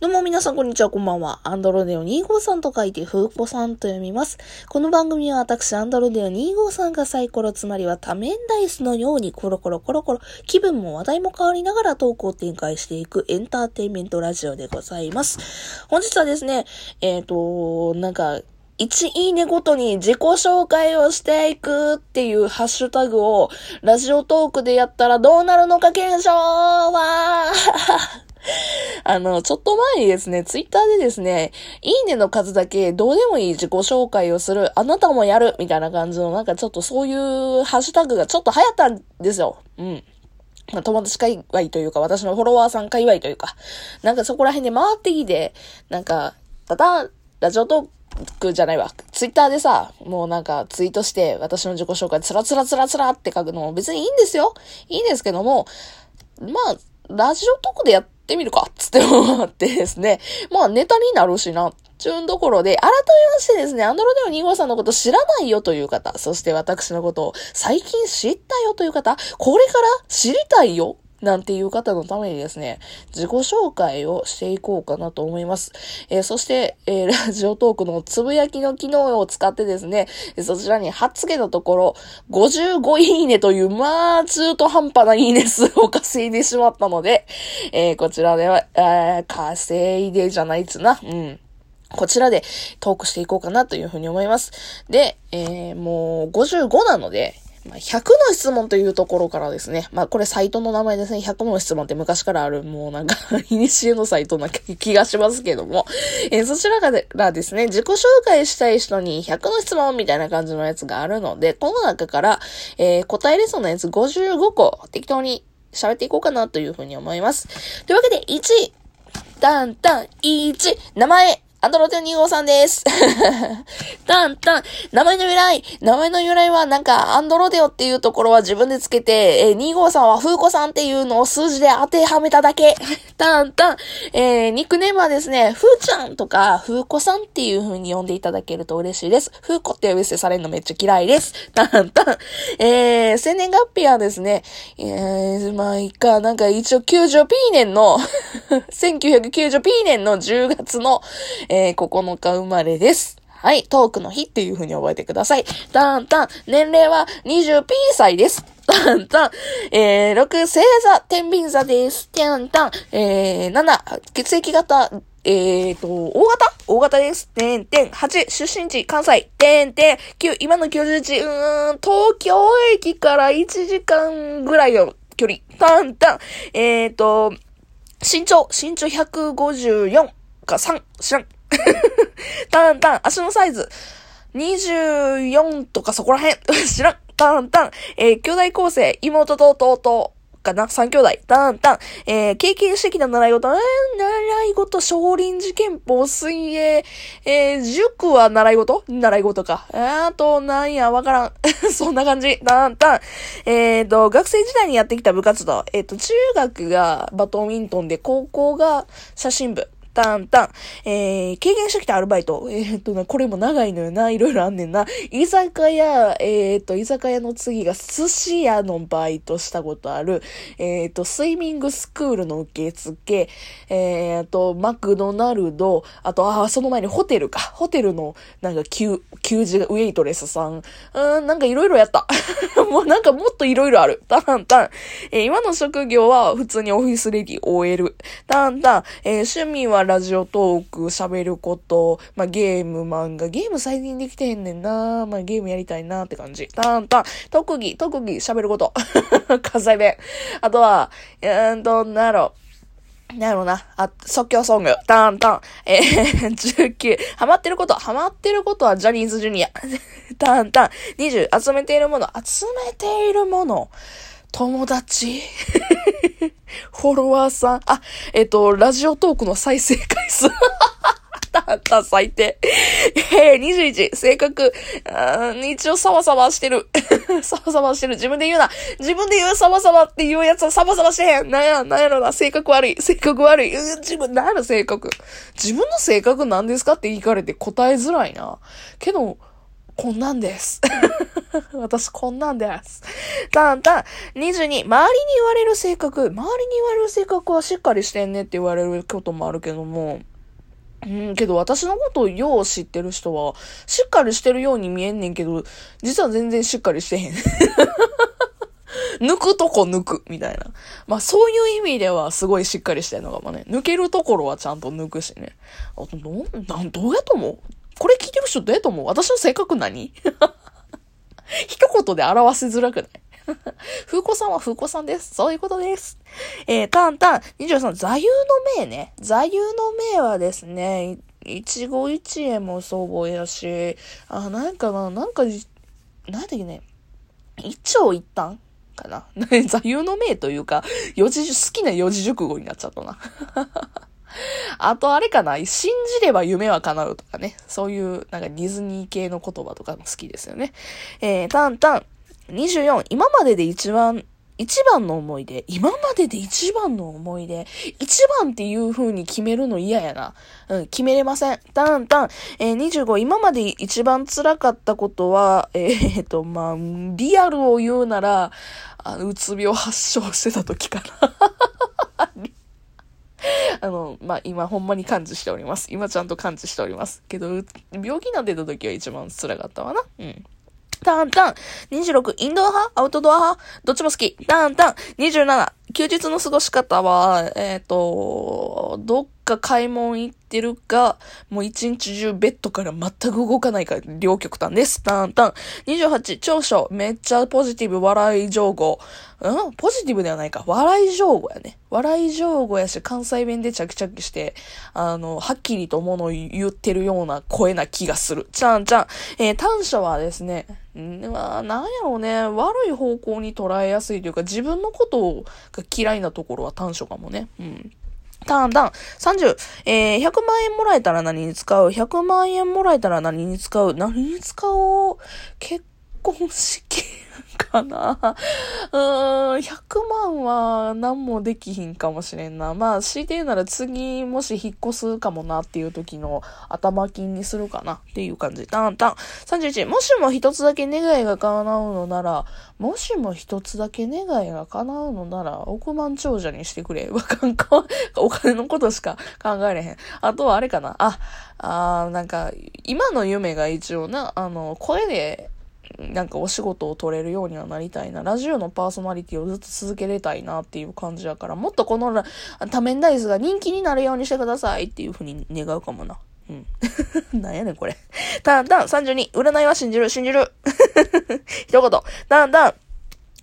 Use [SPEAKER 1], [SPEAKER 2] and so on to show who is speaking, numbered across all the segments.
[SPEAKER 1] どうも皆さんこんにちは、こんばんは。アンドロデオ253と書いて、ふうこさんと読みます。この番組は私、アンドロデオ253がサイコロ、つまりは多面ダイスのようにコロコロコロコロ、気分も話題も変わりながらトークを展開していくエンターテインメントラジオでございます。本日はですね、えっ、ー、と、なんか、1いいねごとに自己紹介をしていくっていうハッシュタグをラジオトークでやったらどうなるのか検証は あの、ちょっと前にですね、ツイッターでですね、いいねの数だけどうでもいい自己紹介をする、あなたもやるみたいな感じの、なんかちょっとそういうハッシュタグがちょっと流行ったんですよ。うん。友達界隈というか、私のフォロワーさん界隈というか、なんかそこら辺で回ってきて、なんか、ただ、ラジオトークじゃないわ。ツイッターでさ、もうなんかツイートして、私の自己紹介、つらつらつらつらって書くのも別にいいんですよ。いいんですけども、まあ、ラジオトークでやってみるかっつって思ってですね。まあネタになるしな。ちゅんどころで、改めましてですね、アンドロデオ2号さんのこと知らないよという方、そして私のことを最近知ったよという方、これから知りたいよなんていう方のためにですね、自己紹介をしていこうかなと思います。えー、そして、えー、ラジオトークのつぶやきの機能を使ってですね、そちらに貼っつけたところ、55いいねという、まあ、中途半端ないいね数を稼いでしまったので、えー、こちらでは、え稼いでじゃないっつな。うん。こちらでトークしていこうかなというふうに思います。で、えー、もう55なので、まあ、100の質問というところからですね。まあ、これサイトの名前ですね。100の質問って昔からある、もうなんかイニシエのサイトな気がしますけども。えー、そちらからですね、自己紹介したい人に100の質問みたいな感じのやつがあるので、この中から、えー、答えれそうなやつ55個適当に喋っていこうかなというふうに思います。というわけで、1位。タンタン、1、名前、アンドロテ2号さんです。タンタン。名前の由来。名前の由来はなんか、アンドロデオっていうところは自分でつけて、えー、2号さんはフーコさんっていうのを数字で当てはめただけ。タンタン。えー、ニックネームはですね、フーちゃんとか、フーコさんっていう風に呼んでいただけると嬉しいです。フーコって呼び捨てされるのめっちゃ嫌いです。タンタン。えー、生年月日はですね、えー、まあ、いいか、なんか一応 90P 年の 1990P 年の10月の、えー、9日生まれです。はい、トークの日っていう風に覚えてください。タンタン、年齢は 20P 歳です。タンタン、えー、6、星座、天秤座です。タンタン、えー、7、血液型、えーと、大型？大型です。てんてん。8、出身地、関西。てんてん。9、今の居住地、うーん、東京駅から1時間ぐらいの距離。タンタン。えーと、身長、身長154か3、知らん。タンタン、足のサイズ。24とかそこら辺。知らん。タンタン、えー、兄弟構成、妹と弟。かな？三兄弟。だんだん。えー、経験してきた習い事。えー、習い事、少林寺拳法、水泳。えー、塾は習い事？習い事か。あと、なんや、わからん。そんな感じ。だんだん。えーと、学生時代にやってきた部活動。えーと、中学がバドミントンで、高校が写真部。タンタン。えー、経験してきたアルバイト。えー、っとな、これも長いのよな。いろいろあんねんな。居酒屋、えー、っと、居酒屋の次が寿司屋のバイトしたことある。えー、っと、スイミングスクールの受付。えー、っと、マクドナルド。あと、ああ、その前にホテルか。ホテルの、なんか、給、給仕が、ウェイトレスさん。うん、なんかいろいろやった。もうなんかもっといろいろある。タンタン。えー、今の職業は普通にオフィスレディ OL。タンタン。えー、趣味はラジオトーク、喋ること、まあ、ゲーム、漫画、ゲーム最近できてへんねんなまあ、ゲームやりたいなって感じ。タンタン、特技、特技、喋ること。関西弁。あとは、うんと、なんやろ。なんやろな。あ、即興ソング。タンタン。えー、19。ハマってること。ハマってることはジャニーズジュニア。タンタン。20。集めているもの。集めているもの。友達フォロワーさん。あ、えっ、と、ラジオトークの再生回数。たた最低。えー、21、性格、一応サバサバしてる。サバサバしてる。自分で言うな。自分で言うサバサバっていうやつはサバサバしてへん。なんや、なんやろな。性格悪い。性格悪い。自分、なんやろ性格。自分の性格なんですかって聞かれて答えづらいな。けど、こんなんです。私こんなんです。たんたん、22、周りに言われる性格、周りに言われる性格はしっかりしてんねって言われることもあるけども、うん、けど私のことをよう知ってる人は、しっかりしてるように見えんねんけど、実は全然しっかりしてへん。抜くとこ抜く、みたいな。まあそういう意味ではすごいしっかりしてるのかもね。抜けるところはちゃんと抜くしね。あと、どう、なんどうやと思う？これ聞いてる人どうやと思う？私の性格何？一言で表しづらくない？風子さんは風子さんです。そういうことです。えー、タンタン、23、座右の銘ね。座右の銘はですね、一期一会もそうやし、あ、なんかな、なんか、なんだっけね、一長一短？かな？座右の銘というか、四字、好きな四字熟語になっちゃったな。あとあれかな、信じれば夢は叶うとかね。そういう、なんかディズニー系の言葉とかも好きですよね。えー、タンタン、24、今までで一番、一番の思い出。今までで一番の思い出。一番っていう風に決めるの嫌やな。うん、決めれません。タンタン。えー、25、今まで一番辛かったことは、えー、っと、まあ、リアルを言うなら、あの、うつ病発症してた時かな。あの、まあ、今ほんまに感知しております。今ちゃんと感知しております。けど、病気になってた時は一番辛かったわな。うん。タンタン。26、インドア派？アウトドア派？どっちも好き。タンタン。27、休日の過ごし方は、えっ、ー、と、どっか買い物行ってるか、もう一日中ベッドから全く動かないか、両極端です。タンタン。28、長所、めっちゃポジティブ、笑い上語。うん？ポジティブではないか。笑い上語やね。笑い上語やし、関西弁でチャキチャキして、あの、はっきりと物を言ってるような声な気がする。ちゃんちゃん。えー、短所はですね、んまあ、なんやろうね、悪い方向に捉えやすいというか、自分のことが嫌いなところは短所かもね。うん。ターンダウン。30。えー、100万円もらえたら何に使う ?100 万円もらえたら何に使う？何に使おう？結婚式かなうーん、100万は何もできひんかもしれんな。まあ、強いて言うなら次もし引っ越すかもなっていう時の頭金にするかなっていう感じ。タンタン。31。もしも一つだけ願いが叶うのなら、もしも一つだけ願いが叶うのなら、億万長者にしてくれ。わかんか、お金のことしか考えれへん。あとはあれかな。あ、あーなんか、今の夢が一応な、あの、声で、なんかお仕事を取れるようにはなりたいな。ラジオのパーソナリティをずっと続けれたいなっていう感じやから、もっとこの多面ダイスが人気になるようにしてくださいっていうふうに願うかもな。うん。なんやねん、これ。だんだん、32、占いは信じる、信じる。一言。だんだん、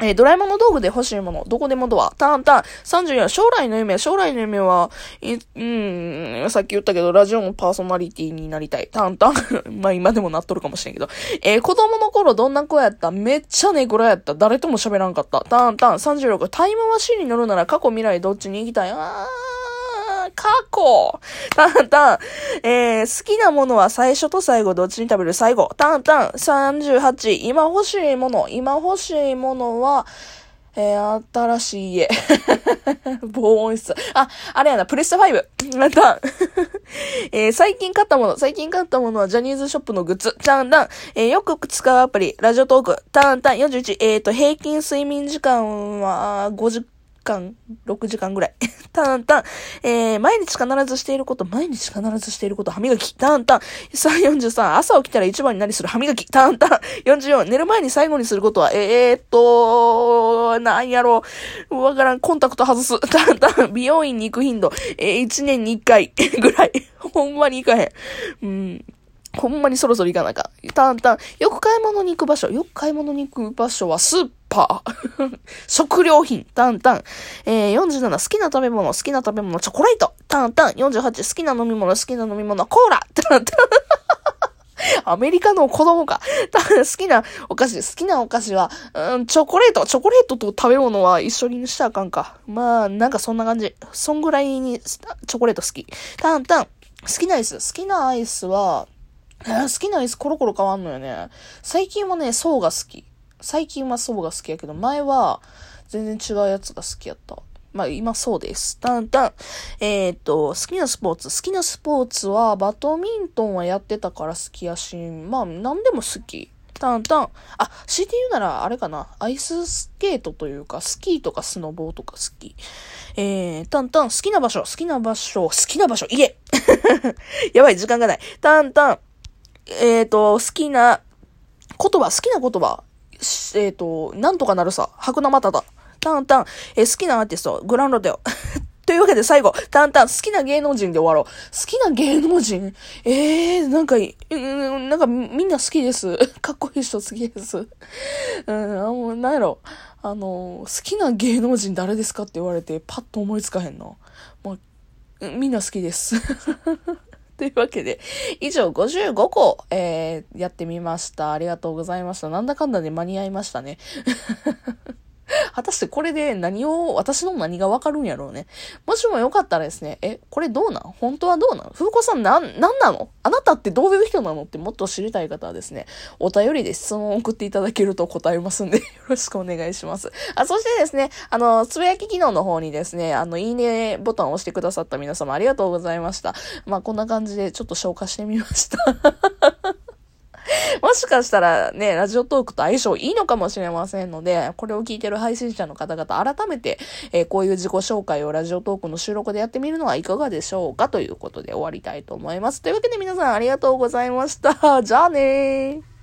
[SPEAKER 1] えー、ドラえもんの道具で欲しいもの、どこでもドア、ターンターン、34、将来の夢、将来の夢は、い、うん、さっき言ったけど、ラジオのパーソナリティになりたい。ターンタン、まあ今でもなっとるかもしれんけど、えー、子供の頃どんな子やった？めっちゃネクラやった。誰とも喋らんかった。ターンタン、36、タイムマシンに乗るなら過去未来どっちに行きたい？あー、過去タンタン、えー、好きなものは最初と最後どっちに食べる？最後。タンタン、38、今欲しいもの。今欲しいものは、えー、新しい家。防音室。あ、あれやな、プレステ5。また、えー、最近買ったもの。最近買ったものはジャニーズショップのグッズ。タンタン。えー、よく使うアプリ。ラジオトーク。タンタン41。えっ、ー、と、平均睡眠時間は5時間、6時間ぐらい。タンタン。えー、毎日必ずしていること、毎日必ずしていること、歯磨き。タンタン。343、朝起きたら一番になりする歯磨き。タンタン。44、寝る前に最後にすることは、えー、っと、なんやろう。わからん。コンタクト外す。タンタン。美容院に行く頻度、えー、1年に1回ぐらい。ほんまに行かへん。うん。ほんまにそろそろ行かなか。タンタン。よく買い物に行く場所。よく買い物に行く場所はスーパー。食料品。タンタン。えー、47。好きな食べ物。好きな食べ物。チョコレート。タンタン。48。好きな飲み物。好きな飲み物。コーラ。タンタン。アメリカの子供か。好きなお菓子、好きなお菓子は、うん、チョコレート。チョコレートと食べ物は一緒にしたらあかんか。まあ、なんかそんな感じ。そんぐらいに、チョコレート好き。タンタン。好きなアイス。好きなアイスは、えー、好きなアイスコロコロ変わんのよね。最近はね、層が好き。最近は層が好きやけど、前は全然違うやつが好きやった。まあ、今そうです。タンタン。えー、っと、好きなスポーツ。好きなスポーツは、バドミントンはやってたから好きやし、まあ、何でも好き。タンタン。あ、強いて言うなら、あれかな。アイススケートというか、スキーとかスノボーとか好き。えー、タンタン。好きな場所。好きな場所。好きな場所。家 やばい、時間がない。タンタン。えーと、好きな言葉、好きな言葉。えーと、なんとかなるさ。白生ただ。タンタン。えー、好きなアーティスト。グランロデオ。というわけで最後、タンタン、好きな芸能人で終わろう。好きな芸能人？えー、なんか、なんかみんな好きです。かっこいい人好きです。うん、もう、なんやろ。あの、好きな芸能人誰ですかって言われて、パッと思いつかへんな。まあ、みんな好きです。というわけで、以上55個、えー、やってみました。ありがとうございました。なんだかんだで間に合いましたね。果たしてこれで何を、私の何がわかるんやろうね。もしもよかったらですね、え、これどうなん？本当はどうなん？風子さんな、なんなの？あなたってどういう人なの？ってもっと知りたい方はですね、お便りで質問を送っていただけると答えますんで よろしくお願いします。あ、そしてですね、あの、つぶやき機能の方にですね、あの、いいねボタンを押してくださった皆様ありがとうございました。まあ、こんな感じでちょっと消化してみました。もしかしたらね、ラジオトークと相性いいのかもしれませんので、これを聞いてる配信者の方々、改めて、えー、こういう自己紹介をラジオトークの収録でやってみるのはいかがでしょうかということで終わりたいと思います。というわけで皆さんありがとうございました。じゃあねー。